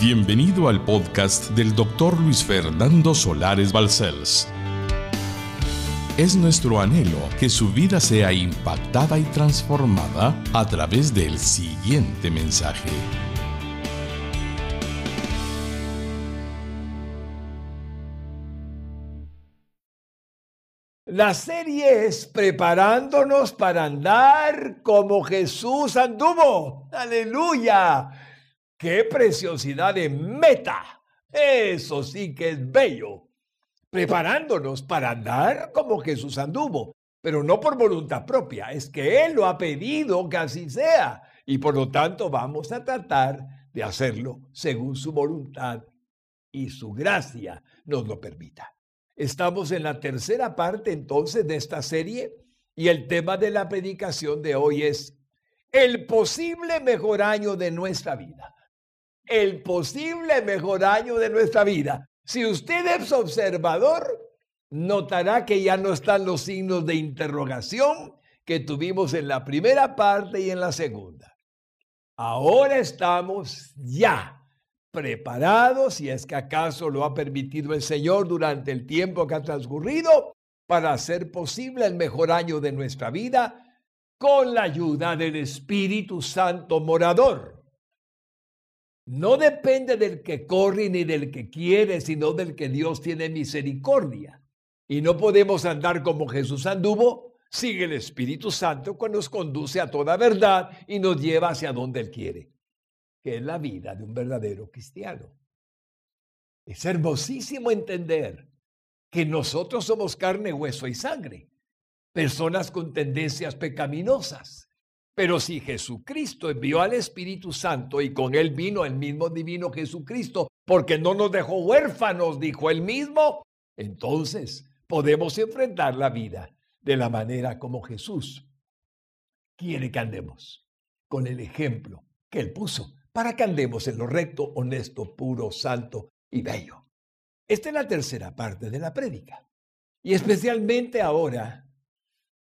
Bienvenido al podcast del doctor Luis Fernando Solares Balcells. Es nuestro anhelo que su vida sea impactada y transformada a través del siguiente mensaje. La serie es preparándonos para andar como Jesús anduvo. Aleluya. ¡Qué preciosidad de meta! Eso sí que es bello. Preparándonos para andar como Jesús anduvo, pero no por voluntad propia, es que Él lo ha pedido que así sea y por lo tanto vamos a tratar de hacerlo según su voluntad y su gracia nos lo permita. Estamos en la tercera parte entonces de esta serie y el tema de la predicación de hoy es el posible mejor año de nuestra vida. El posible mejor año de nuestra vida. Si usted es observador, notará que ya no están los signos de interrogación que tuvimos en la primera parte y en la segunda. Ahora estamos ya preparados, si es que acaso lo ha permitido el Señor durante el tiempo que ha transcurrido, para hacer posible el mejor año de nuestra vida con la ayuda del Espíritu Santo morador. No depende del que corre ni del que quiere, sino del que Dios tiene misericordia. Y no podemos andar como Jesús anduvo sin el Espíritu Santo cuando nos conduce a toda verdad y nos lleva hacia donde Él quiere que es la vida de un verdadero cristiano. Es hermosísimo entender que nosotros somos carne, hueso y sangre, personas con tendencias pecaminosas. Pero si Jesucristo envió al Espíritu Santo y con él vino el mismo divino Jesucristo, porque no nos dejó huérfanos, dijo él mismo, entonces podemos enfrentar la vida de la manera como Jesús quiere que andemos, con el ejemplo que él puso para que andemos en lo recto, honesto, puro, santo y bello. Esta es la tercera parte de la prédica. Y especialmente ahora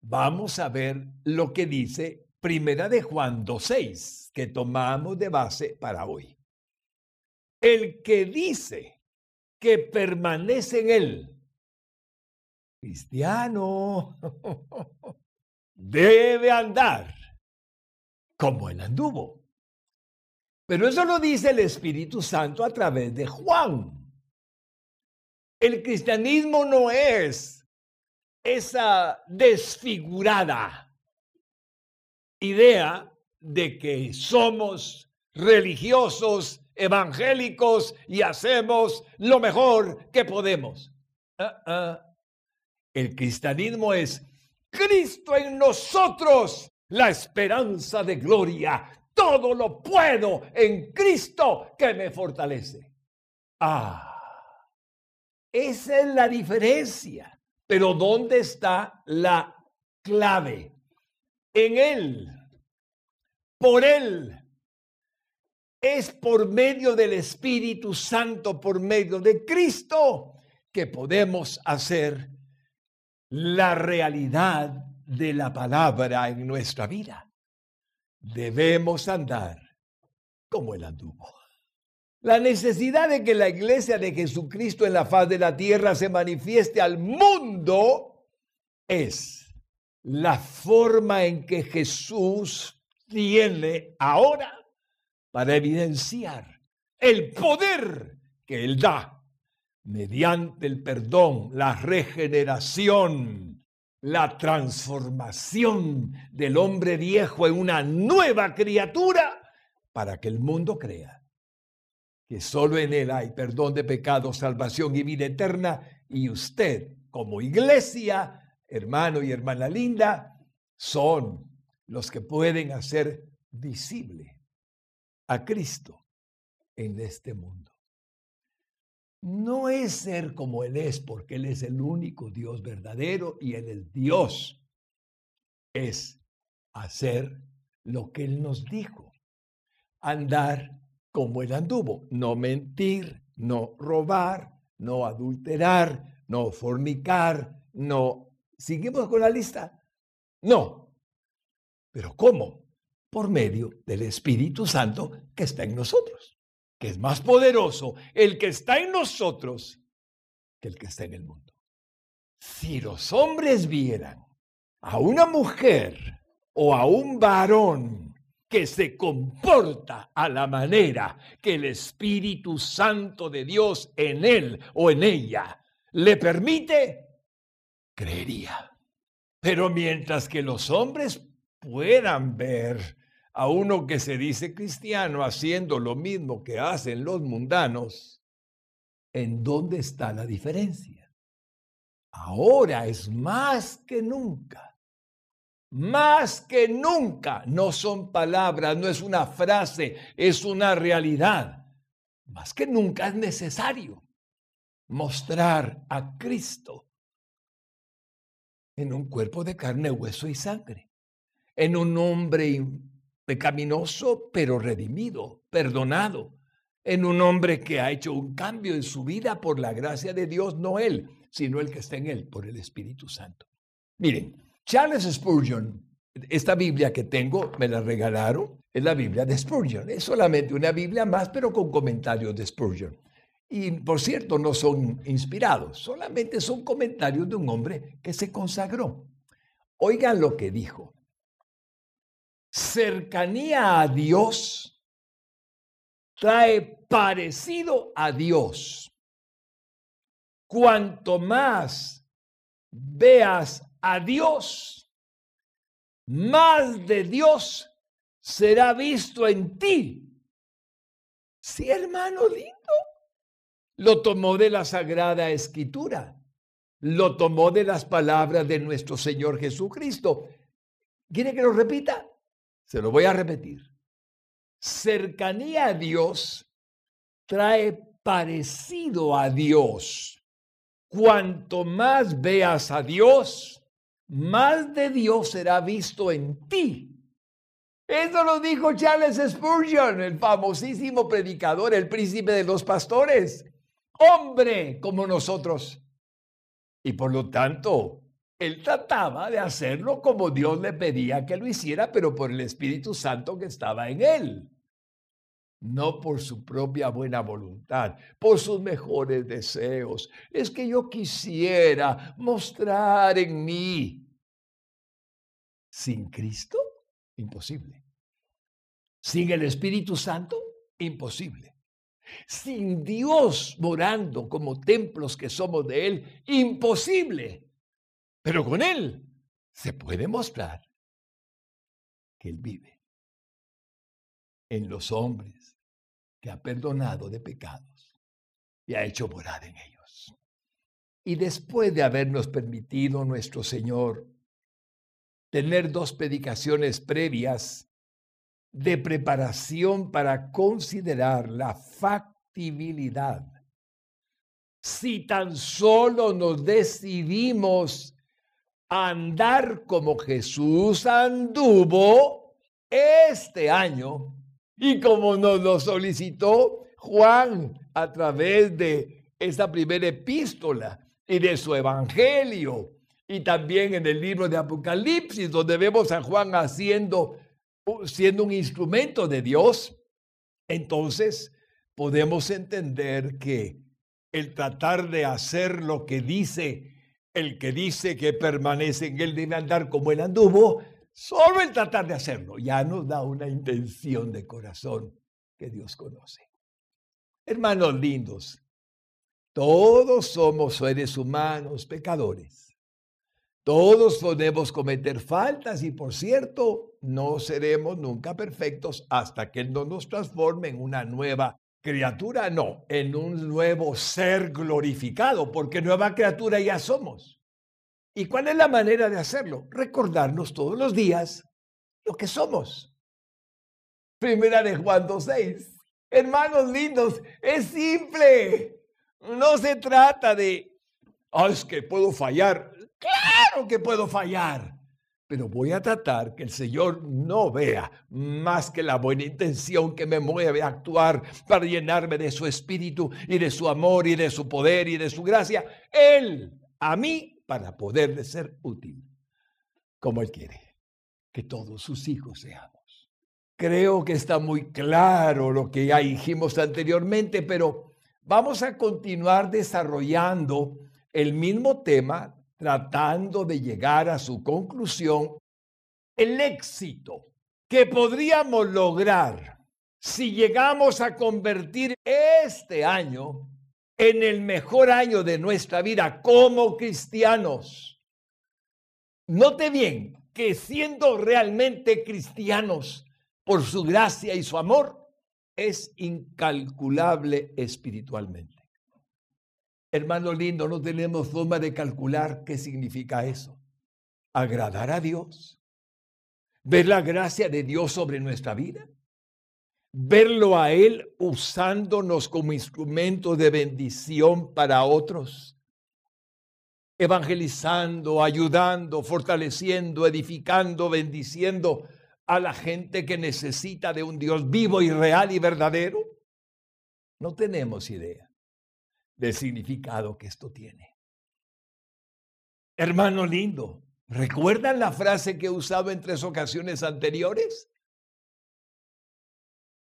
vamos a ver lo que dice Primera de Juan 2.6, que tomamos de base para hoy. El que dice que permanece en él, cristiano, debe andar como él anduvo. Pero eso lo dice el Espíritu Santo a través de Juan. El cristianismo no es esa desfigurada idea de que somos religiosos, evangélicos y hacemos lo mejor que podemos. Ah, ah. El cristianismo es Cristo en nosotros, la esperanza de gloria todo lo puedo en Cristo que me fortalece. Ah, esa es la diferencia. Pero ¿dónde está la clave? En Él, por Él. Es por medio del Espíritu Santo, por medio de Cristo, que podemos hacer la realidad de la palabra en nuestra vida debemos andar como el anduvo. La necesidad de que la iglesia de Jesucristo en la faz de la tierra se manifieste al mundo es la forma en que Jesús tiene ahora para evidenciar el poder que Él da mediante el perdón, la regeneración, la transformación del hombre viejo en una nueva criatura para que el mundo crea que solo en Él hay perdón de pecados, salvación y vida eterna, y usted como iglesia, hermano y hermana linda, son los que pueden hacer visible a Cristo en este mundo no es ser como Él es, porque Él es el único Dios verdadero y Él es Dios. Es hacer lo que Él nos dijo. Andar como Él anduvo. No mentir, no robar, no adulterar, no fornicar, no... ¿Seguimos con la lista? No. ¿Pero cómo? Por medio del Espíritu Santo que está en nosotros. que es más poderoso el que está en nosotros que el que está en el mundo. Si los hombres vieran a una mujer o a un varón que se comporta a la manera que el Espíritu Santo de Dios en él o en ella le permite, creería. Pero mientras que los hombres puedan ver a uno que se dice cristiano haciendo lo mismo que hacen los mundanos, ¿en dónde está la diferencia? Ahora es más que nunca más que nunca. No son palabras, no es una frase, es una realidad. Más que nunca es necesario mostrar a Cristo en un cuerpo de carne, hueso y sangre, en un hombre pecaminoso pero redimido, perdonado, en un hombre que ha hecho un cambio en su vida por la gracia de Dios, no él, sino el que está en él, por el Espíritu Santo. Miren, Charles Spurgeon, esta Biblia que tengo, me la regalaron, es la Biblia de Spurgeon. Es solamente una Biblia más, pero con comentarios de Spurgeon. Y por cierto, no son inspirados, solamente son comentarios de un hombre que se consagró. Oigan lo que dijo. Cercanía a Dios trae parecido a Dios. Cuanto más veas a Dios, más de Dios será visto en ti. Sí, hermano lindo. Lo tomó de la Sagrada Escritura. Lo tomó de las palabras de nuestro Señor Jesucristo. ¿Quiere que lo repita? Se lo voy a repetir. Cercanía a Dios trae parecido a Dios. Cuanto más veas a Dios, más de Dios será visto en ti. Eso lo dijo Charles Spurgeon, el famosísimo predicador, el príncipe de los pastores, hombre como nosotros. Y por lo tanto, él trataba de hacerlo como Dios le pedía que lo hiciera, pero por el Espíritu Santo que estaba en él. No por su propia buena voluntad, por sus mejores deseos. Es que yo quisiera mostrar en mí sin Cristo, imposible. Sin el Espíritu Santo, imposible. Sin Dios morando como templos que somos de Él, imposible. Pero con Él se puede mostrar que Él vive en los hombres que ha perdonado de pecados y ha hecho morar en ellos. Y después de habernos permitido nuestro Señor tener dos predicaciones previas de preparación para considerar la factibilidad. Si tan solo nos decidimos andar como Jesús anduvo este año y como nos lo solicitó Juan a través de esa primera epístola y de su evangelio y también en el libro de Apocalipsis, donde vemos a Juan haciendo, siendo un instrumento de Dios, entonces podemos entender que el tratar de hacer lo que dice el que dice que permanece en él debe andar como él anduvo, solo el tratar de hacerlo ya nos da una intención de corazón que Dios conoce. Hermanos lindos, todos somos seres humanos pecadores. Todos podemos cometer faltas y por cierto, no seremos nunca perfectos hasta que no nos transforme en una nueva criatura, no, en un nuevo ser glorificado, porque nueva criatura ya somos. ¿Y cuál es la manera de hacerlo? Recordarnos todos los días lo que somos. Primera de Juan 2.6. Hermanos lindos, es simple. No se trata de, oh, es que puedo fallar. Claro que puedo fallar, pero voy a tratar que el Señor no vea más que la buena intención que me mueve a actuar para llenarme de su espíritu y de su amor y de su poder y de su gracia. Él, a mí, para poderle ser útil, como Él quiere que todos sus hijos seamos. Creo que está muy claro lo que ya dijimos anteriormente, pero vamos a continuar desarrollando el mismo tema, tratando de llegar a su conclusión. El éxito que podríamos lograr si llegamos a convertir este año en el mejor año de nuestra vida como cristianos. Note bien que siendo realmente cristianos, por su gracia y su amor, es incalculable espiritualmente. Hermano lindo, no tenemos forma de calcular qué significa eso. Agradar a Dios. Ver la gracia de Dios sobre nuestra vida. Verlo a Él usándonos como instrumento de bendición para otros. Evangelizando, ayudando, fortaleciendo, edificando, bendiciendo a la gente que necesita de un Dios vivo y real y verdadero? No tenemos idea del significado que esto tiene. Hermano lindo, ¿recuerdan la frase que he usado en tres ocasiones anteriores?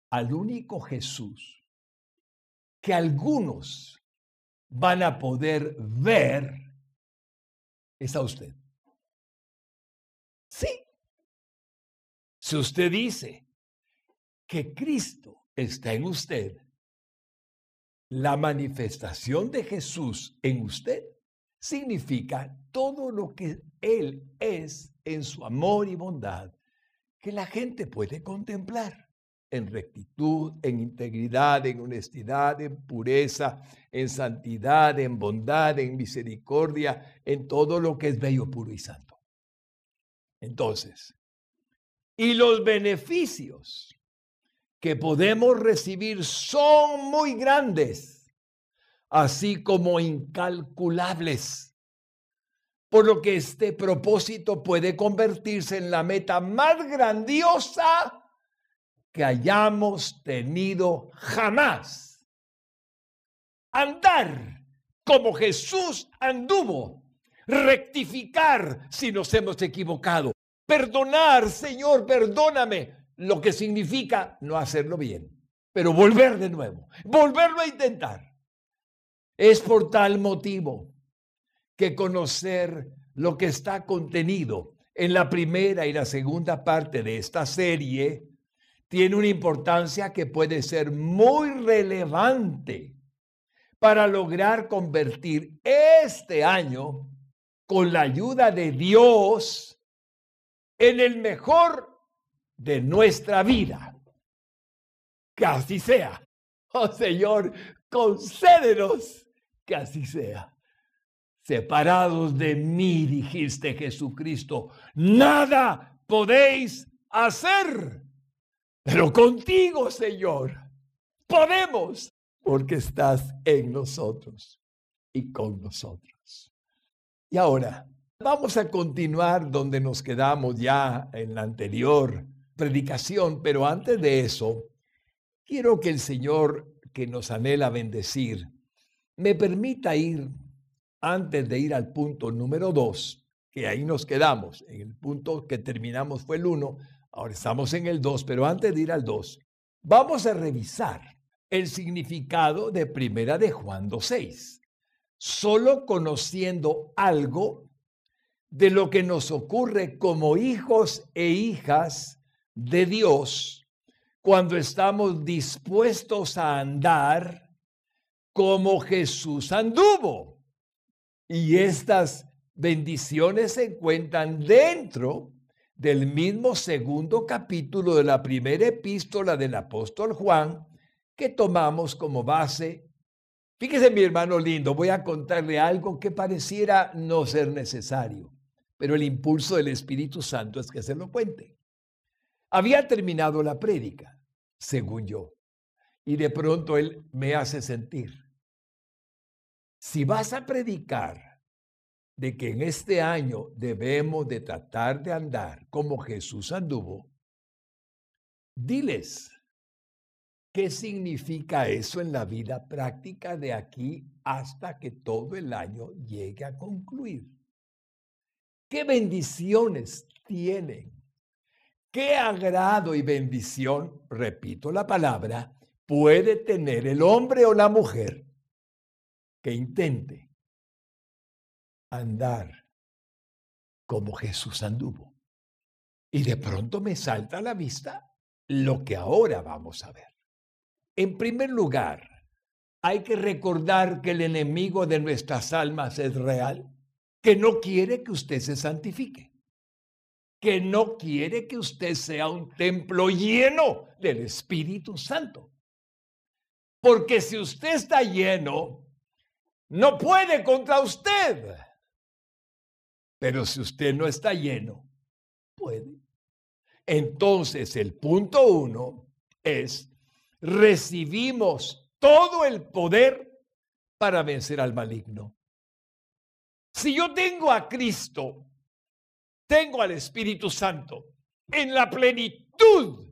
Al único Jesús que algunos van a poder ver es a usted. Sí, si usted dice que Cristo está en usted, la manifestación de Jesús en usted significa todo lo que Él es en su amor y bondad que la gente puede contemplar en rectitud, en integridad, en honestidad, en pureza, en santidad, en bondad, en misericordia, en todo lo que es bello, puro y santo. Entonces, y los beneficios que podemos recibir son muy grandes, así como incalculables. Por lo que este propósito puede convertirse en la meta más grandiosa que hayamos tenido jamás. Andar como Jesús anduvo, rectificar si nos hemos equivocado, Perdonar, Señor, perdóname, lo que significa no hacerlo bien, pero volver de nuevo, volverlo a intentar. Es por tal motivo que conocer lo que está contenido en la primera y la segunda parte de esta serie tiene una importancia que puede ser muy relevante para lograr convertir este año con la ayuda de Dios en el mejor de nuestra vida. Que así sea. Oh Señor, concédenos que así sea. Separados de mí, dijiste Jesucristo, nada podéis hacer. Pero contigo, Señor, podemos, porque estás en nosotros y con nosotros. Y ahora, Vamos a continuar donde nos quedamos ya en la anterior predicación, pero antes de eso, quiero que el Señor que nos anhela bendecir me permita ir, antes de ir al punto número dos, que ahí nos quedamos, en el punto que terminamos fue el uno, ahora estamos en el dos, pero antes de ir al dos, vamos a revisar el significado de Primera de Juan 2.6. Solo conociendo algo de lo que nos ocurre como hijos e hijas de Dios cuando estamos dispuestos a andar como Jesús anduvo. Y estas bendiciones se encuentran dentro del mismo segundo capítulo de la primera epístola del apóstol Juan que tomamos como base. Fíjese mi hermano lindo, voy a contarle algo que pareciera no ser necesario pero el impulso del Espíritu Santo es que se lo cuente. Había terminado la prédica, según yo, y de pronto él me hace sentir, si vas a predicar de que en este año debemos de tratar de andar como Jesús anduvo, diles qué significa eso en la vida práctica de aquí hasta que todo el año llegue a concluir. ¿Qué bendiciones tienen? ¿Qué agrado y bendición, repito la palabra, puede tener el hombre o la mujer que intente andar como Jesús anduvo? Y de pronto me salta a la vista lo que ahora vamos a ver. En primer lugar, hay que recordar que el enemigo de nuestras almas es real, que no quiere que usted se santifique, que no quiere que usted sea un templo lleno del Espíritu Santo. Porque si usted está lleno, no puede contra usted. Pero si usted no está lleno, puede. Entonces el punto uno es, recibimos todo el poder para vencer al maligno. Si yo tengo a Cristo, tengo al Espíritu Santo en la plenitud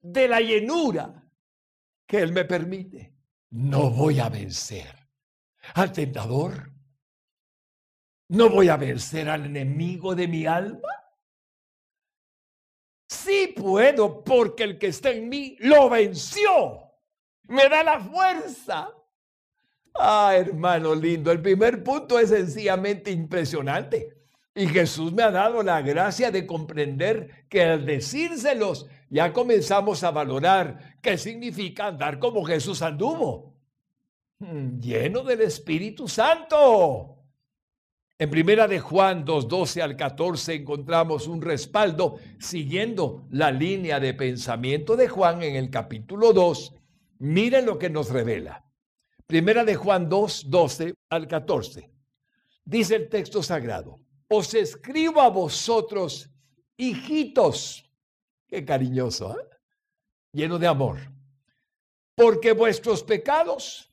de la llenura que Él me permite, no voy a vencer al tentador. No voy a vencer al enemigo de mi alma. Sí puedo porque el que está en mí lo venció. Me da la fuerza. Ah, hermano lindo, el primer punto es sencillamente impresionante. Y Jesús me ha dado la gracia de comprender que al decírselos ya comenzamos a valorar qué significa andar como Jesús anduvo, mm, lleno del Espíritu Santo. En primera de Juan 2, 12 al 14 encontramos un respaldo siguiendo la línea de pensamiento de Juan en el capítulo 2. Miren lo que nos revela. Primera de Juan 2, 12 al 14. Dice el texto sagrado, os escribo a vosotros, hijitos, qué cariñoso, ¿eh? lleno de amor, porque vuestros pecados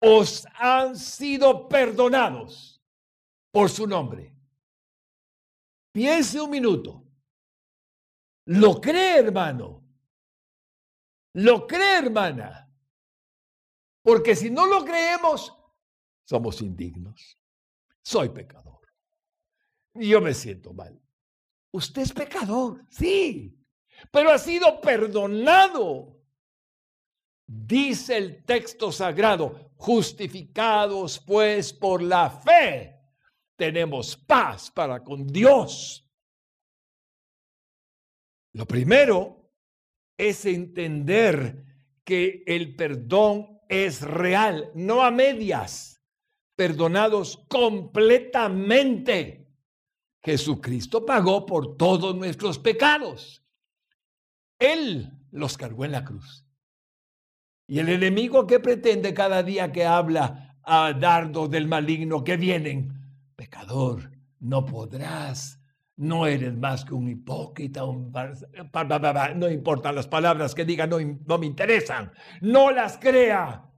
os han sido perdonados por su nombre. Piense un minuto. ¿Lo cree, hermano? ¿Lo cree, hermana? Porque si no lo creemos, somos indignos. Soy pecador. Y yo me siento mal. Usted es pecador, sí, pero ha sido perdonado. Dice el texto sagrado, justificados pues por la fe tenemos paz para con Dios. Lo primero es entender que el perdón es real, no a medias, perdonados completamente. Jesucristo pagó por todos nuestros pecados. Él los cargó en la cruz. Y el enemigo que pretende cada día que habla a dardos del maligno que vienen pecador, no podrás, no eres más que un hipócrita, un... no importan las palabras que diga, no, no me interesan, no las crea.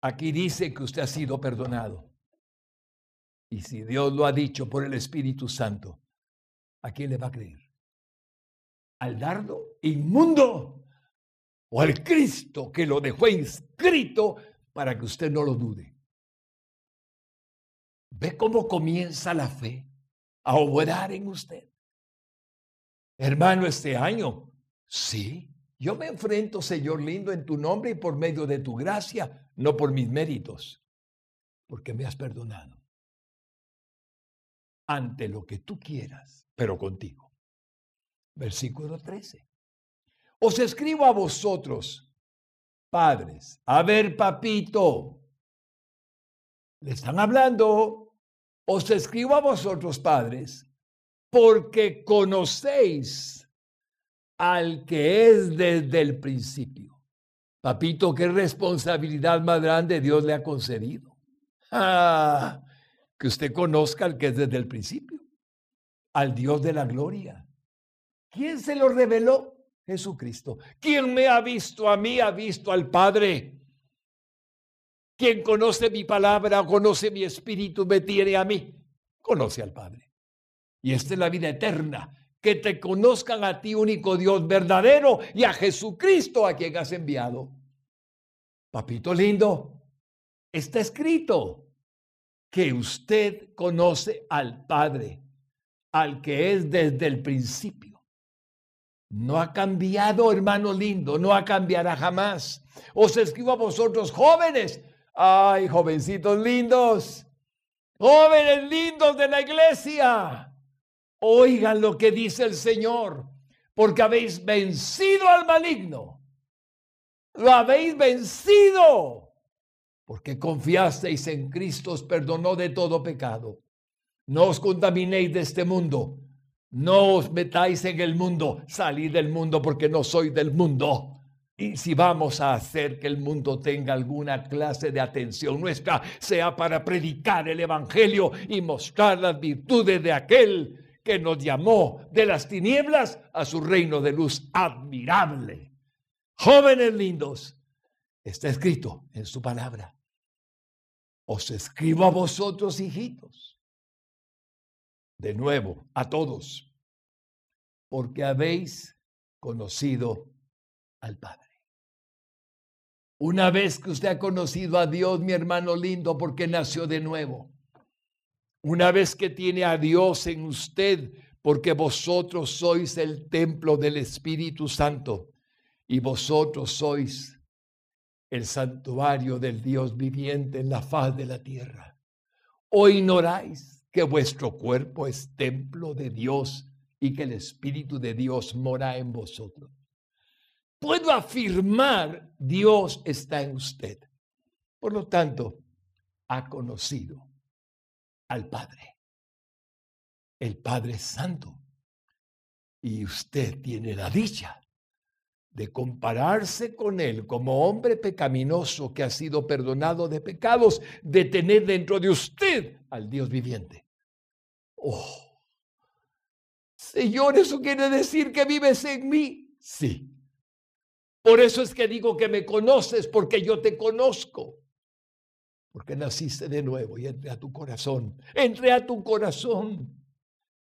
Aquí dice que usted ha sido perdonado. Y si Dios lo ha dicho por el Espíritu Santo, ¿a quién le va a creer? ¿Al dardo inmundo? ¿O al Cristo que lo dejó inscrito para que usted no lo dude? ¿Ve cómo comienza la fe a obrar en usted? Hermano, este año, sí, yo me enfrento, Señor lindo, en tu nombre y por medio de tu gracia, no por mis méritos, porque me has perdonado. Ante lo que tú quieras, pero contigo. Versículo 13. Os escribo a vosotros, padres, a ver, papito, le están hablando, os escribo a vosotros padres, porque conocéis al que es desde el principio. Papito, qué responsabilidad más grande Dios le ha concedido. Ah, que usted conozca al que es desde el principio, al Dios de la gloria. ¿Quién se lo reveló? Jesucristo. ¿Quién me ha visto a mí? Ha visto al Padre. Quien conoce mi palabra, conoce mi espíritu, me tiene a mí, conoce al Padre. Y esta es la vida eterna, que te conozcan a ti, único Dios verdadero, y a Jesucristo a quien has enviado. Papito lindo, está escrito que usted conoce al Padre, al que es desde el principio. No ha cambiado, hermano lindo, no ha cambiará jamás. Os escribo a vosotros jóvenes. Ay, jovencitos lindos, jóvenes lindos de la iglesia. Oigan lo que dice el Señor, porque habéis vencido al maligno. Lo habéis vencido, porque confiasteis en Cristo, os perdonó de todo pecado. No os contaminéis de este mundo no os metáis en el mundo, salid del mundo porque no soy del mundo. Y si vamos a hacer que el mundo tenga alguna clase de atención nuestra, sea para predicar el Evangelio y mostrar las virtudes de aquel que nos llamó de las tinieblas a su reino de luz admirable. Jóvenes lindos, está escrito en su palabra. Os escribo a vosotros, hijitos de nuevo a todos, porque habéis conocido al Padre. Una vez que usted ha conocido a Dios, mi hermano lindo, porque nació de nuevo. Una vez que tiene a Dios en usted, porque vosotros sois el templo del Espíritu Santo y vosotros sois el santuario del Dios viviente en la faz de la tierra. ¿O ignoráis que vuestro cuerpo es templo de Dios y que el Espíritu de Dios mora en vosotros. Puedo afirmar, Dios está en usted. Por lo tanto, ha conocido al Padre, el Padre Santo. Y usted tiene la dicha de compararse con Él como hombre pecaminoso que ha sido perdonado de pecados, de tener dentro de usted al Dios viviente. Oh, Señor, ¿eso quiere decir que vives en mí? Sí. Por eso es que digo que me conoces, porque yo te conozco. Porque naciste de nuevo y entré a tu corazón. Entré a tu corazón.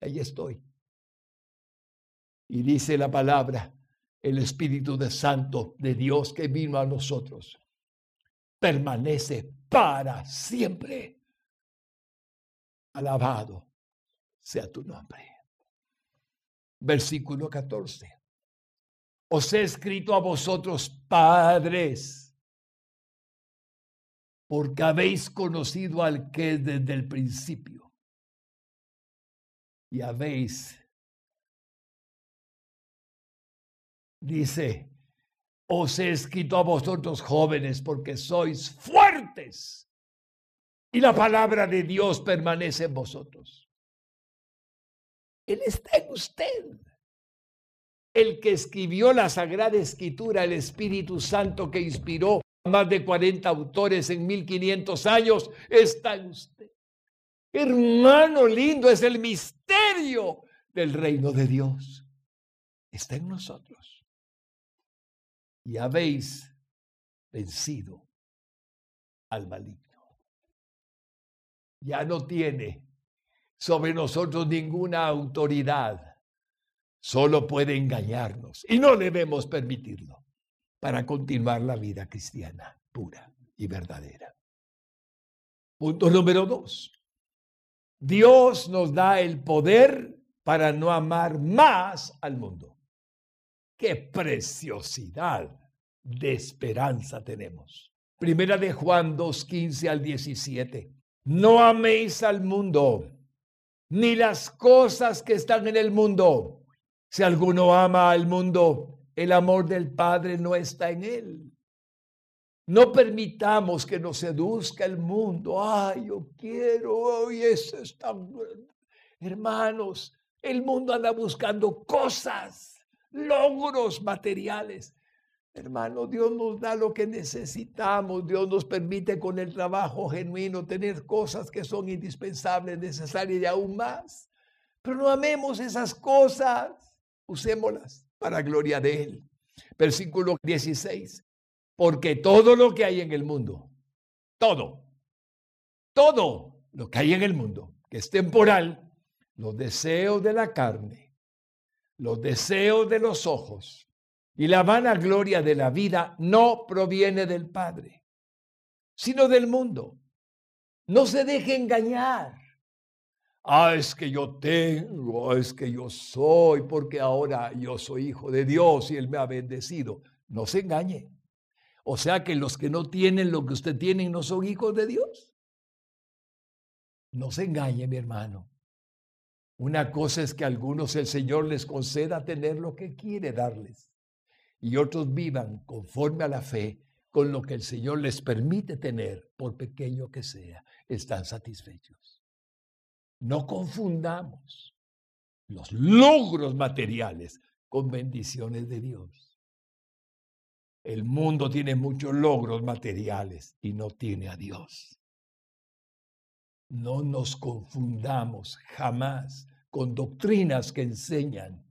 Ahí estoy. Y dice la palabra, el Espíritu de Santo de Dios que vino a nosotros permanece para siempre. Alabado sea tu nombre. Versículo 14. Os he escrito a vosotros, padres, porque habéis conocido al que desde el principio y habéis Dice, os he escrito a vosotros jóvenes porque sois fuertes y la palabra de Dios permanece en vosotros. Él está en usted. El que escribió la Sagrada Escritura, el Espíritu Santo que inspiró a más de 40 autores en 1500 años, está en usted. Hermano lindo, es el misterio del reino de Dios. Está en nosotros y habéis vencido al maligno. Ya no tiene sobre nosotros ninguna autoridad. Solo puede engañarnos y no debemos permitirlo para continuar la vida cristiana pura y verdadera. Punto número dos. Dios nos da el poder para no amar más al mundo. Qué preciosidad de esperanza tenemos. Primera de Juan 2, 15 al 17. No améis al mundo, ni las cosas que están en el mundo. Si alguno ama al mundo, el amor del Padre no está en él. No permitamos que nos seduzca el mundo. Ay, yo quiero, hoy eso es tan... Hermanos, el mundo anda buscando cosas logros materiales. Hermano, Dios nos da lo que necesitamos. Dios nos permite con el trabajo genuino tener cosas que son indispensables, necesarias y aún más. Pero no amemos esas cosas. Usémoslas para gloria de Él. Versículo 16. Porque todo lo que hay en el mundo, todo, todo lo que hay en el mundo, que es temporal, los deseos de la carne, los deseos de los ojos y la vanagloria de la vida no proviene del Padre, sino del mundo. No se deje engañar. Ah, es que yo tengo, es que yo soy, porque ahora yo soy hijo de Dios y Él me ha bendecido. No se engañe. O sea que los que no tienen lo que usted tiene no son hijos de Dios. No se engañe, mi hermano. Una cosa es que algunos el Señor les conceda tener lo que quiere darles y otros vivan conforme a la fe con lo que el Señor les permite tener, por pequeño que sea, están satisfechos. No confundamos los logros materiales con bendiciones de Dios. El mundo tiene muchos logros materiales y no tiene a Dios. No nos confundamos jamás con doctrinas que enseñan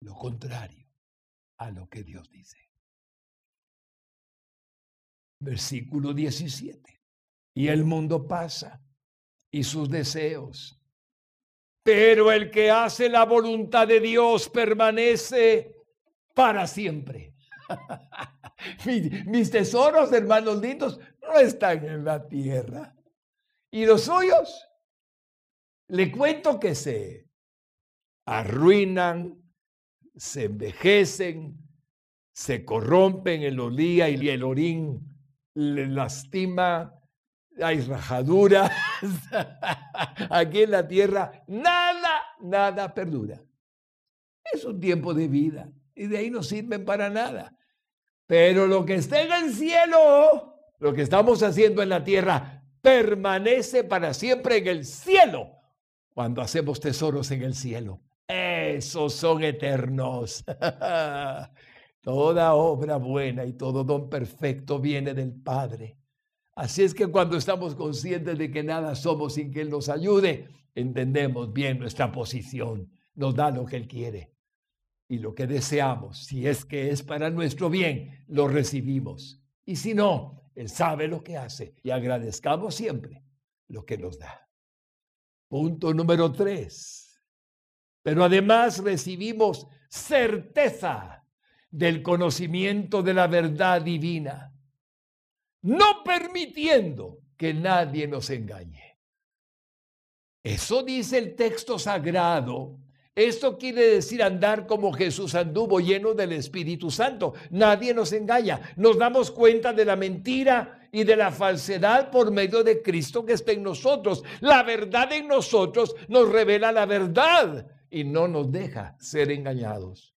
lo contrario a lo que Dios dice. Versículo 17. Y el mundo pasa y sus deseos. Pero el que hace la voluntad de Dios permanece para siempre. mis, tesoros, hermanos lindos, no están en la tierra. ¿Y los suyos? Le cuento que se arruinan, se envejecen, se corrompen el olía y el orín le lastima, hay rajaduras. Aquí en la tierra nada, nada perdura. Es un tiempo de vida y de ahí no sirven para nada. Pero lo que está en el cielo, lo que estamos haciendo en la tierra, permanece para siempre en el cielo cuando hacemos tesoros en el cielo. Esos son eternos. Toda obra buena y todo don perfecto viene del Padre. Así es que cuando estamos conscientes de que nada somos sin que Él nos ayude, entendemos bien nuestra posición, nos da lo que Él quiere. Y lo que deseamos, si es que es para nuestro bien, lo recibimos. Y si no, Él sabe lo que hace y agradezcamos siempre lo que nos da. Punto número tres. Pero además recibimos certeza del conocimiento de la verdad divina, no permitiendo que nadie nos engañe. Eso dice el texto sagrado. Esto quiere decir andar como Jesús anduvo, lleno del Espíritu Santo. Nadie nos engaña. Nos damos cuenta de la mentira y de la falsedad por medio de Cristo que está en nosotros. La verdad en nosotros nos revela la verdad y no nos deja ser engañados.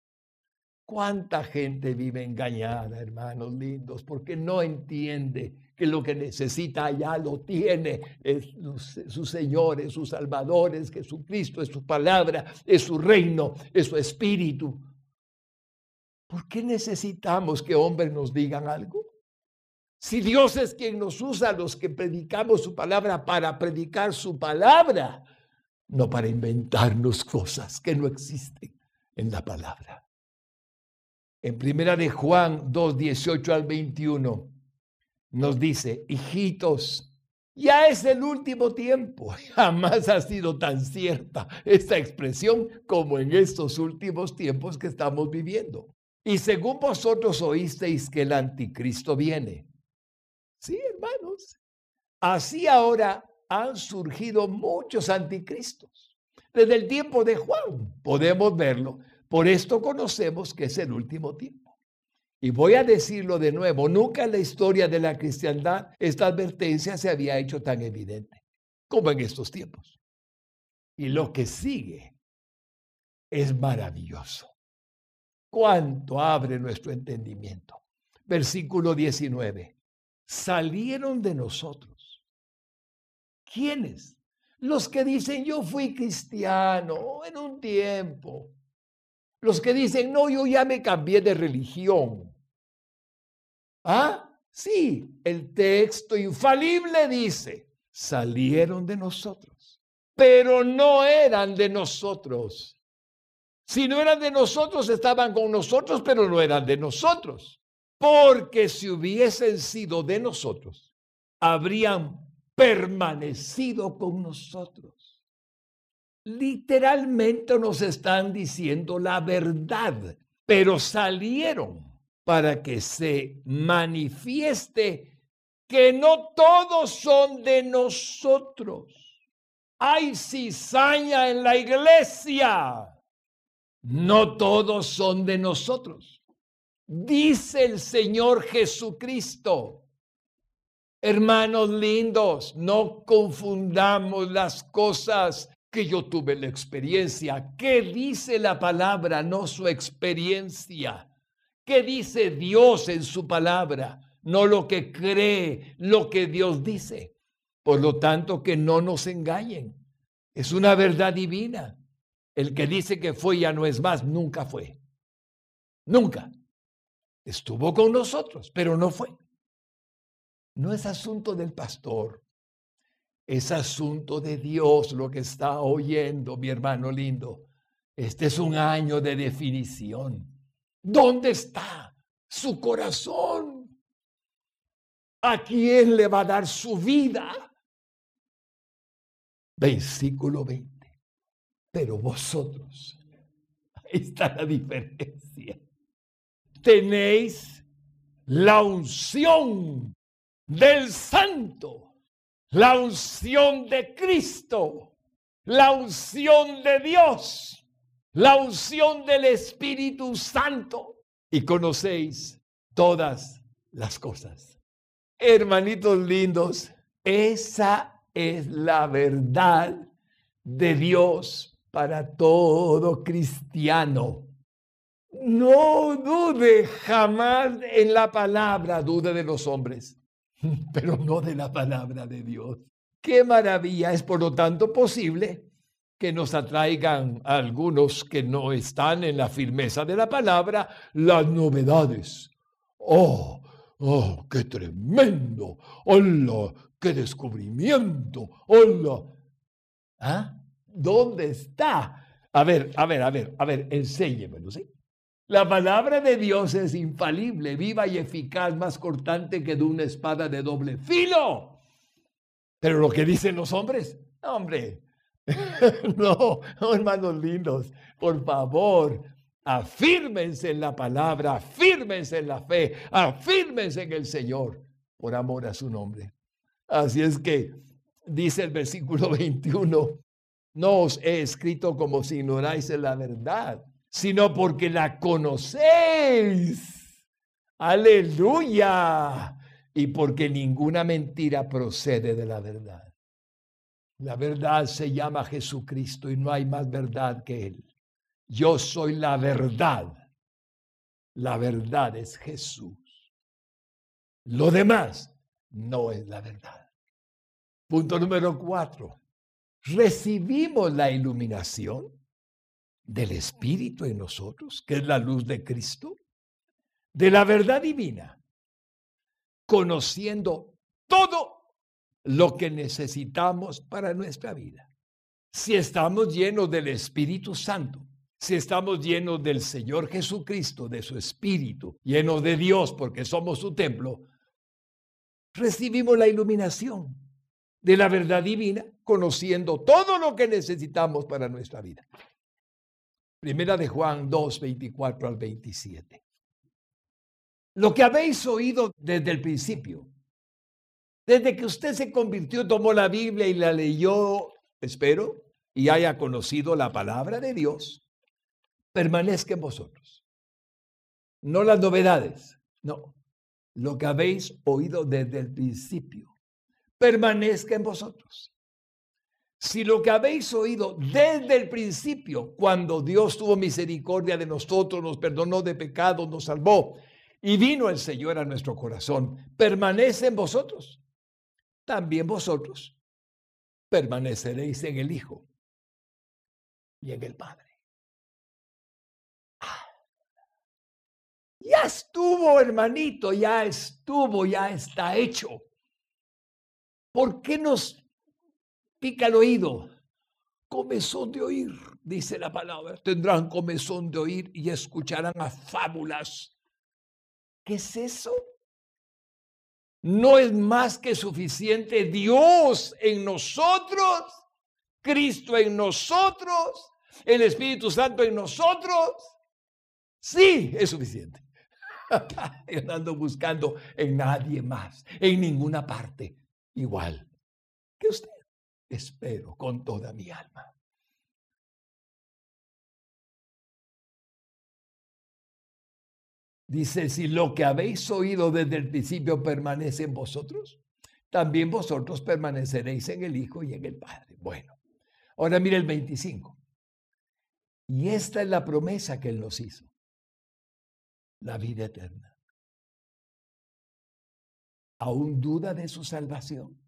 ¿Cuánta gente vive engañada, hermanos lindos, porque no entiende que lo que necesita allá lo tiene? Es su Señor, es su Salvador, es Jesucristo, es su palabra, es su reino, es su espíritu. ¿Por qué necesitamos que hombres nos digan algo? Si Dios es quien nos usa los que predicamos su palabra para predicar su palabra, no para inventarnos cosas que no existen en la palabra. En primera de Juan 2, 18 al 21 nos dice, hijitos, ya es el último tiempo. Jamás ha sido tan cierta esta expresión como en estos últimos tiempos que estamos viviendo. Y según vosotros oísteis que el anticristo viene. Sí, hermanos. Así ahora han surgido muchos anticristos. Desde el tiempo de Juan podemos verlo por esto conocemos que es el último tiempo. Y voy a decirlo de nuevo, nunca en la historia de la cristiandad esta advertencia se había hecho tan evidente como en estos tiempos. Y lo que sigue es maravilloso. Cuánto abre nuestro entendimiento. Versículo 19. Salieron de nosotros. ¿Quiénes? Los que dicen, yo fui cristiano en un tiempo, los que dicen, no, yo ya me cambié de religión. Ah, sí, el texto infalible dice, salieron de nosotros, pero no eran de nosotros. Si no eran de nosotros, estaban con nosotros, pero no eran de nosotros. Porque si hubiesen sido de nosotros, habrían permanecido con nosotros literalmente nos están diciendo la verdad, pero salieron para que se manifieste que no todos son de nosotros. Hay cizaña en la iglesia. No todos son de nosotros. Dice el Señor Jesucristo. Hermanos lindos, no confundamos las cosas que yo tuve la experiencia. ¿Qué dice la palabra, no su experiencia? ¿Qué dice Dios en su palabra? No lo que cree, lo que Dios dice. Por lo tanto, que no nos engañen. Es una verdad divina. El que dice que fue ya no es más, nunca fue. Nunca. Estuvo con nosotros, pero no fue. No es asunto del pastor, es asunto de Dios lo que está oyendo, mi hermano lindo. Este es un año de definición. ¿Dónde está su corazón? ¿A quién le va a dar su vida? Versículo 20. Pero vosotros, ahí está la diferencia. Tenéis la unción del santo, la unción de Cristo, la unción de Dios, la unción del Espíritu Santo y conocéis todas las cosas. Hermanitos lindos, esa es la verdad de Dios para todo cristiano. No dude jamás en la palabra, dude de los hombres pero no de la palabra de Dios. Qué maravilla es, por lo tanto, posible que nos atraigan a algunos que no están en la firmeza de la palabra las novedades. ¡Oh! ¡Oh! ¡Qué tremendo! ¡Hola! ¡Qué descubrimiento! ¡Hola! ¿Ah? ¿Dónde está? A ver, a ver, a ver, a ver, enséñemelo, ¿sí? La palabra de Dios es infalible, viva y eficaz, más cortante que de una espada de doble filo. Pero lo que dicen los hombres, hombre, no, hermanos lindos, por favor, afírmense en la palabra, afírmense en la fe, afírmense en el Señor, por amor a su nombre. Así es que dice el versículo 21, no os he escrito como si ignoráis la verdad sino porque la conocéis. Aleluya. Y porque ninguna mentira procede de la verdad. La verdad se llama Jesucristo y no hay más verdad que Él. Yo soy la verdad. La verdad es Jesús. Lo demás no es la verdad. Punto número cuatro. Recibimos la iluminación del Espíritu en nosotros, que es la luz de Cristo, de la verdad divina, conociendo todo lo que necesitamos para nuestra vida. Si estamos llenos del Espíritu Santo, si estamos llenos del Señor Jesucristo, de su Espíritu, llenos de Dios porque somos su templo, recibimos la iluminación de la verdad divina, conociendo todo lo que necesitamos para nuestra vida. Primera de Juan 2, 24 al 27. Lo que habéis oído desde el principio, desde que usted se convirtió, tomó la Biblia y la leyó, espero, y haya conocido la palabra de Dios, permanezca en vosotros. No las novedades, no. Lo que habéis oído desde el principio, permanezca en vosotros si lo que habéis oído desde el principio, cuando Dios tuvo misericordia de nosotros, nos perdonó de pecados, nos salvó y vino el Señor a nuestro corazón, permanece en vosotros, también vosotros permaneceréis en el Hijo y en el Padre. Ya estuvo, hermanito, ya estuvo, ya está hecho. ¿Por qué nos pica el oído. Comezón de oír, dice la palabra. Tendrán comezón de oír y escucharán a fábulas. ¿Qué es eso? No es más que suficiente Dios en nosotros, Cristo en nosotros, el Espíritu Santo en nosotros. Sí, es suficiente. Yo ando buscando en nadie más, en ninguna parte, igual que usted. Espero con toda mi alma. Dice, si lo que habéis oído desde el principio permanece en vosotros, también vosotros permaneceréis en el Hijo y en el Padre. Bueno, ahora mire el 25. Y esta es la promesa que Él nos hizo, la vida eterna. ¿Aún duda de su salvación?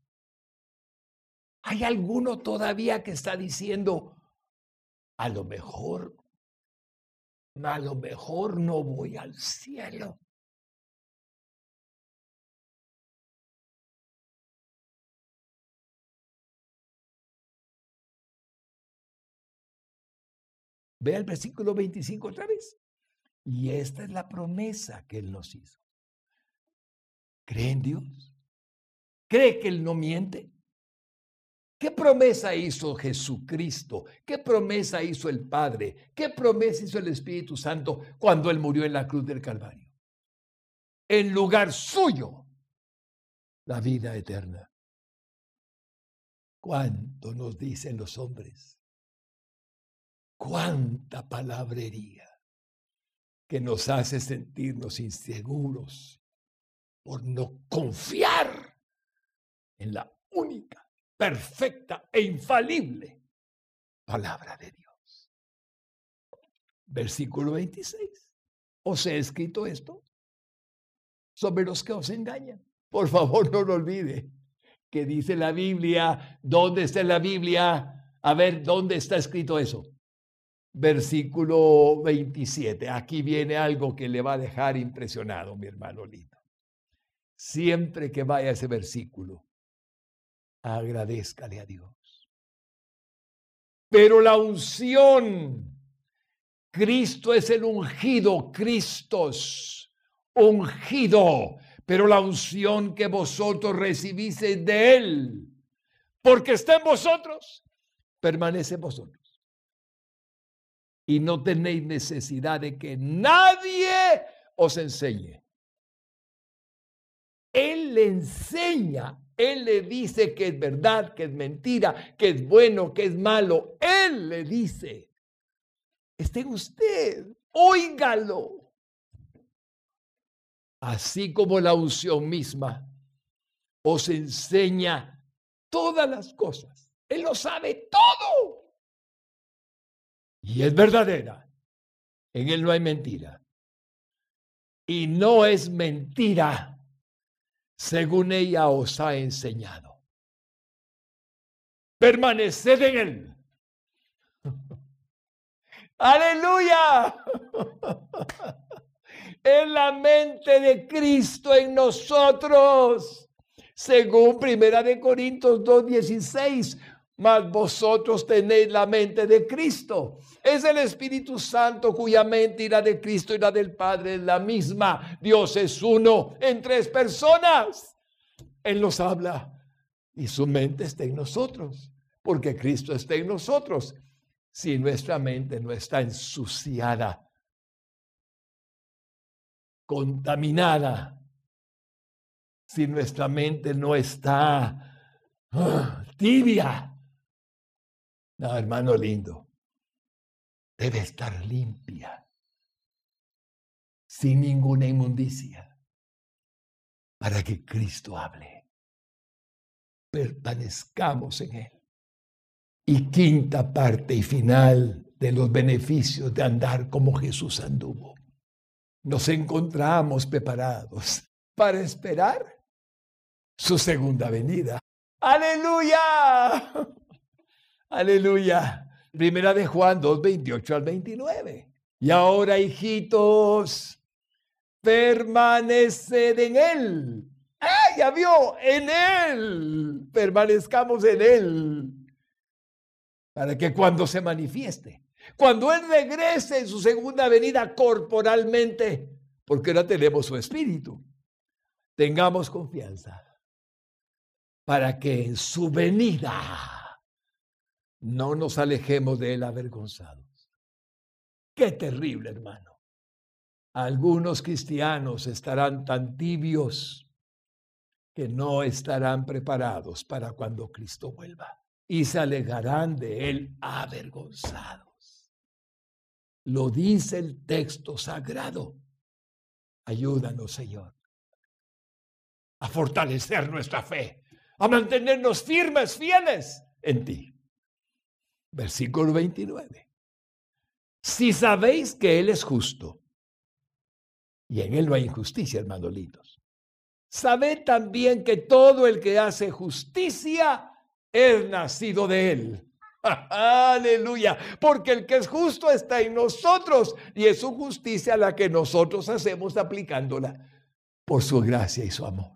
¿Hay alguno todavía que está diciendo, a lo mejor a lo mejor no voy al cielo. Ve al versículo 25 otra vez. Y esta es la promesa que Él nos hizo. ¿Cree en Dios? ¿Cree que Él no miente? ¿Qué promesa hizo Jesucristo? ¿Qué promesa hizo el Padre? ¿Qué promesa hizo el Espíritu Santo cuando Él murió en la cruz del Calvario? En lugar suyo, la vida eterna. ¿Cuánto nos dicen los hombres? ¿Cuánta palabrería que nos hace sentirnos inseguros por no confiar en la perfecta e infalible palabra de Dios. Versículo 26. ¿Os he escrito esto? Sobre los que os engañan. Por favor, no lo olvide. Que dice la Biblia, ¿dónde está la Biblia? A ver, ¿dónde está escrito eso? Versículo 27. Aquí viene algo que le va a dejar impresionado, mi hermano lindo. Siempre que vaya ese versículo, agradezcale a Dios. Pero la unción, Cristo es el ungido, Cristos, ungido, pero la unción que vosotros recibís de Él, porque está en vosotros, permanece en vosotros. Y no tenéis necesidad de que nadie os enseñe. Él le enseña él le dice que es verdad, que es mentira, que es bueno, que es malo. Él le dice, esté usted, óigalo. Así como la unción misma os enseña todas las cosas. Él lo sabe todo. Y es verdadera. En Él no hay mentira. Y no es mentira según ella os ha enseñado. Permaneced en él. Aleluya. En la mente de Cristo en nosotros. Según Primera de Corintios 2:16, mas vosotros tenéis la mente de Cristo. Es el Espíritu Santo cuya mente y la de Cristo y la del Padre es la misma. Dios es uno en tres personas. Él nos habla y su mente está en nosotros, porque Cristo está en nosotros. Si nuestra mente no está ensuciada, contaminada, si nuestra mente no está ah, tibia, no, hermano lindo, debe estar limpia, sin ninguna inmundicia, para que Cristo hable. Permanezcamos en Él. Y quinta parte y final de los beneficios de andar como Jesús anduvo. Nos encontramos preparados para esperar su segunda venida. Aleluya. Aleluya. Primera de Juan 2, 28 al 29. Y ahora, hijitos, permaneced en Él. ¡Ah, ya vio! En Él. Permanezcamos en Él. Para que cuando se manifieste, cuando Él regrese en su segunda venida corporalmente, porque ahora tenemos su espíritu, tengamos confianza para que en su venida no nos alejemos de él avergonzados. Qué terrible, hermano. Algunos cristianos estarán tan tibios que no estarán preparados para cuando Cristo vuelva. y se alejarán de él avergonzados. Lo dice el texto sagrado. Ayúdanos, Señor, a fortalecer nuestra fe, a mantenernos firmes, fieles en ti. Versículo 29. Si sabéis que Él es justo, y en Él no hay injusticia, hermanos lindos, sabed también que todo el que hace justicia es nacido de Él. Aleluya, porque el que es justo está en nosotros y es su justicia la que nosotros hacemos aplicándola por su gracia y su amor.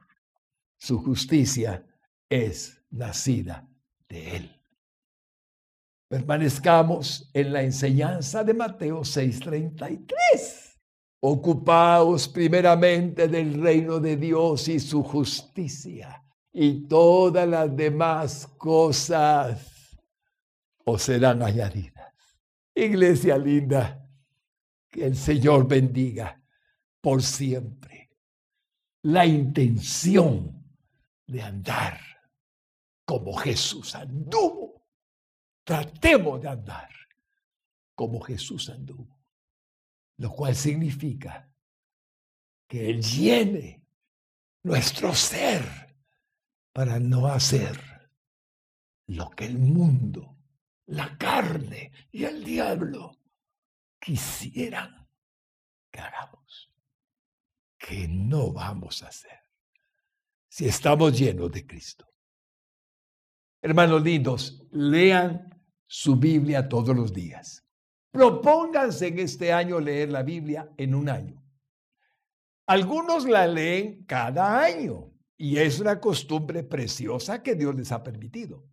Su justicia es nacida de Él. Permanezcamos en la enseñanza de Mateo 6:33. Ocupaos primeramente del reino de Dios y su justicia, y todas las demás cosas os serán añadidas. Iglesia linda, que el Señor bendiga por siempre la intención de andar como Jesús anduvo Tratemos de andar como Jesús anduvo, lo cual significa que Él llene nuestro ser para no hacer lo que el mundo, la carne y el diablo quisieran que hagamos, que no vamos a hacer si estamos llenos de Cristo. Hermanos lindos, lean su Biblia todos los días. Propónganse en este año leer la Biblia en un año. Algunos la leen cada año y es una costumbre preciosa que Dios les ha permitido.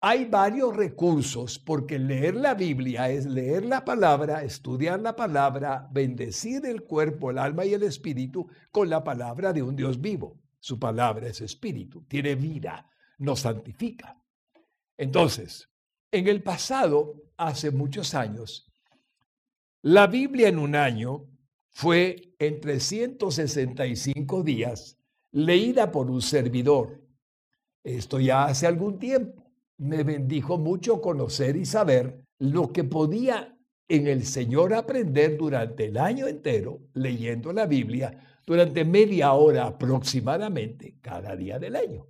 Hay varios recursos porque leer la Biblia es leer la palabra, estudiar la palabra, bendecir el cuerpo, el alma y el espíritu con la palabra de un Dios vivo. Su palabra es espíritu, tiene vida, nos santifica. Entonces, en el pasado, hace muchos años, la Biblia en un año fue en 365 días leída por un servidor. Esto ya hace algún tiempo. Me bendijo mucho conocer y saber lo que podía en el Señor aprender durante el año entero leyendo la Biblia durante media hora aproximadamente cada día del año.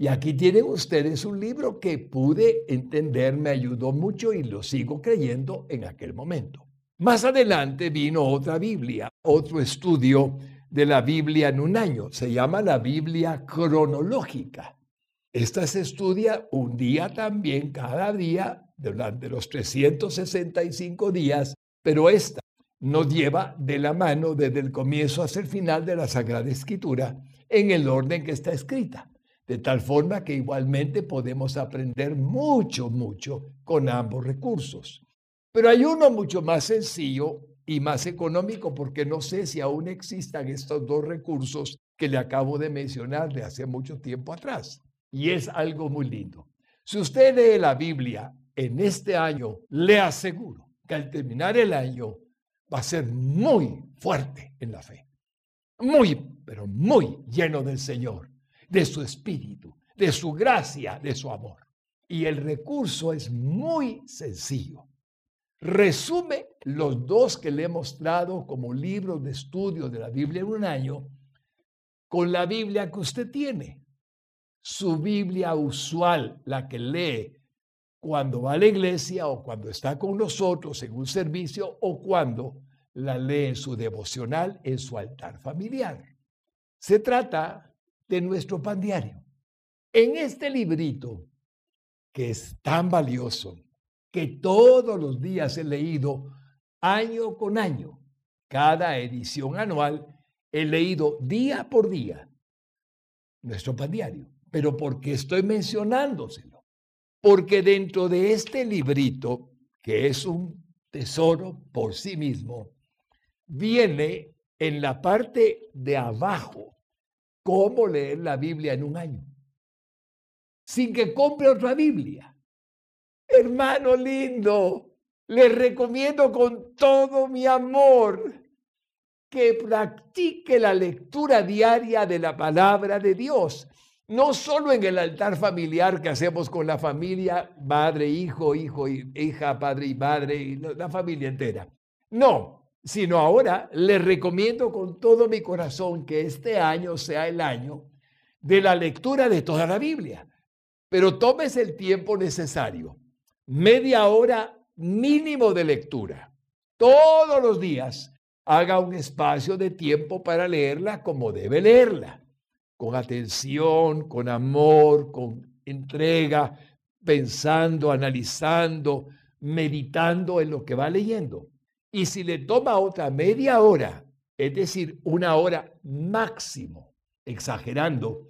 Y aquí tienen ustedes un libro que pude entender, me ayudó mucho y lo sigo creyendo en aquel momento. Más adelante vino otra Biblia, otro estudio de la Biblia en un año. Se llama la Biblia cronológica. Esta se estudia un día también, cada día, durante los 365 días, pero esta nos lleva de la mano desde el comienzo hasta el final de la Sagrada Escritura en el orden que está escrita de tal forma que igualmente podemos aprender mucho, mucho con ambos recursos. Pero hay uno mucho más sencillo y más económico porque no sé si aún existan estos dos recursos que le acabo de mencionar de hace mucho tiempo atrás. Y es algo muy lindo. Si usted lee la Biblia en este año, le aseguro que al terminar el año va a ser muy fuerte en la fe. Muy, pero muy lleno del Señor de su espíritu, de su gracia, de su amor. Y el recurso es muy sencillo. Resume los dos que le he mostrado como libros de estudio de la Biblia en un año con la Biblia que usted tiene. Su Biblia usual, la que lee cuando va a la iglesia o cuando está con nosotros en un servicio o cuando la lee en su devocional en su altar familiar. Se trata de nuestro pan diario. En este librito, que es tan valioso, que todos los días he leído año con año, cada edición anual, he leído día por día nuestro pan diario. Pero ¿por qué estoy mencionándoselo? Porque dentro de este librito, que es un tesoro por sí mismo, viene en la parte de abajo cómo leer la Biblia en un año, sin que compre otra Biblia. Hermano lindo, le recomiendo con todo mi amor que practique la lectura diaria de la palabra de Dios. no solo en el altar familiar que hacemos con la familia, madre, hijo, hijo, hija, padre y madre, y la familia entera. No, sino ahora le recomiendo con todo mi corazón que este año sea el año de la lectura de toda la Biblia. Pero tomes el tiempo necesario, media hora mínimo de lectura. Todos los días haga un espacio de tiempo para leerla como debe leerla con atención, con amor, con entrega, pensando, analizando, meditando en lo que va leyendo. Y si le toma otra media hora, es decir, una hora máximo, exagerando,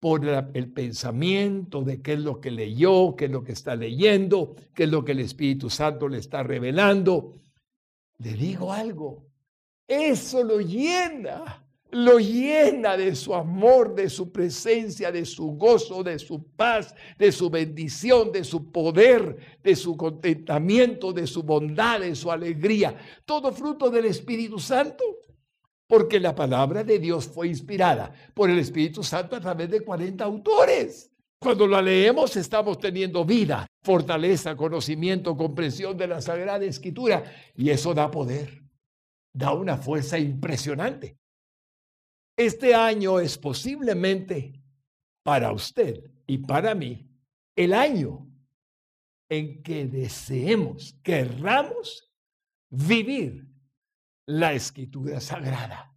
por el pensamiento de qué es lo que leyó, qué es lo que está leyendo, qué es lo que el Espíritu Santo le está revelando, le digo algo, eso lo llena lo llena de su amor, de su presencia, de su gozo, de su paz, de su bendición, de su poder, de su contentamiento, de su bondad, de su alegría. Todo fruto del Espíritu Santo. Porque la palabra de Dios fue inspirada por el Espíritu Santo a través de 40 autores. Cuando la leemos estamos teniendo vida, fortaleza, conocimiento, comprensión de la Sagrada Escritura y eso da poder, da una fuerza impresionante. Este año es posiblemente para usted y para mí el año en que deseemos, querramos vivir la escritura sagrada,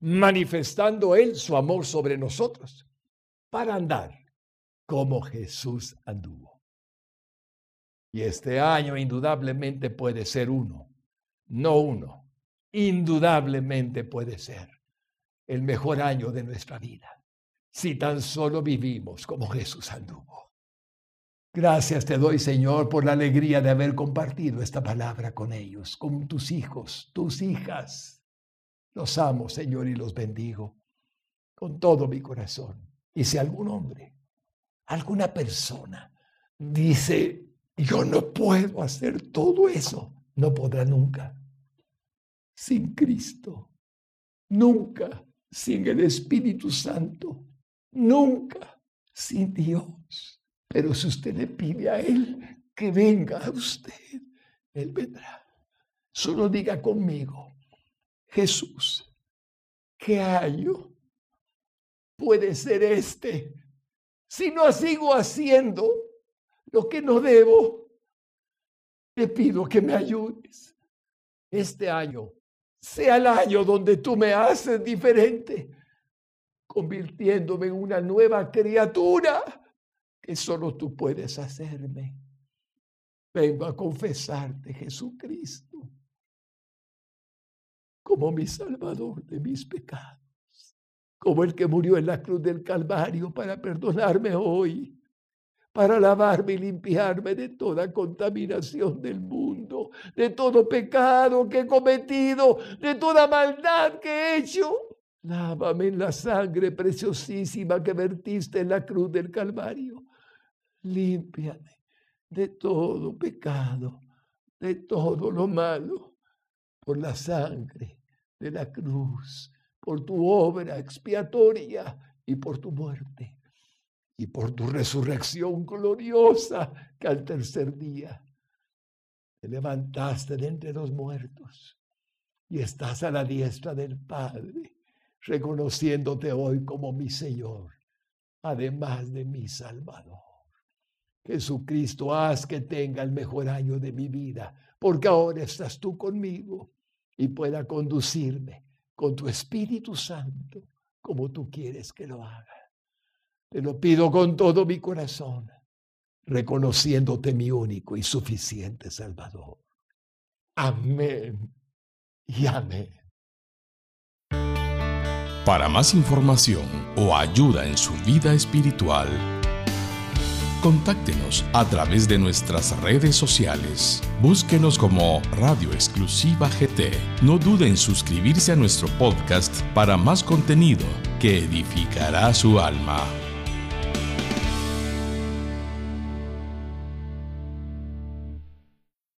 manifestando Él su amor sobre nosotros para andar como Jesús anduvo. Y este año indudablemente puede ser uno, no uno, indudablemente puede ser el mejor año de nuestra vida, si tan solo vivimos como Jesús anduvo. Gracias te doy, Señor, por la alegría de haber compartido esta palabra con ellos, con tus hijos, tus hijas. Los amo, Señor, y los bendigo con todo mi corazón. Y si algún hombre, alguna persona dice, yo no puedo hacer todo eso, no podrá nunca. Sin Cristo, nunca sin el Espíritu Santo, nunca sin Dios. Pero si usted le pide a Él que venga a usted, Él vendrá. Solo diga conmigo, Jesús, ¿qué año puede ser este? Si no sigo haciendo lo que no debo, te pido que me ayudes. Este año sea el año donde tú me haces diferente, convirtiéndome en una nueva criatura que solo tú puedes hacerme. Vengo a confesarte, Jesucristo, como mi Salvador de mis pecados, como el que murió en la cruz del Calvario para perdonarme hoy para lavarme y limpiarme de toda contaminación del mundo, de todo pecado que he cometido, de toda maldad que he hecho. Lávame en la sangre preciosísima que vertiste en la cruz del Calvario. Límpiame de todo pecado, de todo lo malo, por la sangre de la cruz, por tu obra expiatoria y por tu muerte y por tu resurrección gloriosa que al tercer día te levantaste de entre los muertos y estás a la diestra del Padre, reconociéndote hoy como mi Señor, además de mi Salvador. Jesucristo, haz que tenga el mejor año de mi vida, porque ahora estás tú conmigo y pueda conducirme con tu Espíritu Santo como tú quieres que lo haga. Te lo pido con todo mi corazón, reconociéndote mi único y suficiente Salvador. Amén y amén. Para más información o ayuda en su vida espiritual, contáctenos a través de nuestras redes sociales. Búsquenos como Radio Exclusiva GT. No duden en suscribirse a nuestro podcast para más contenido que edificará su alma.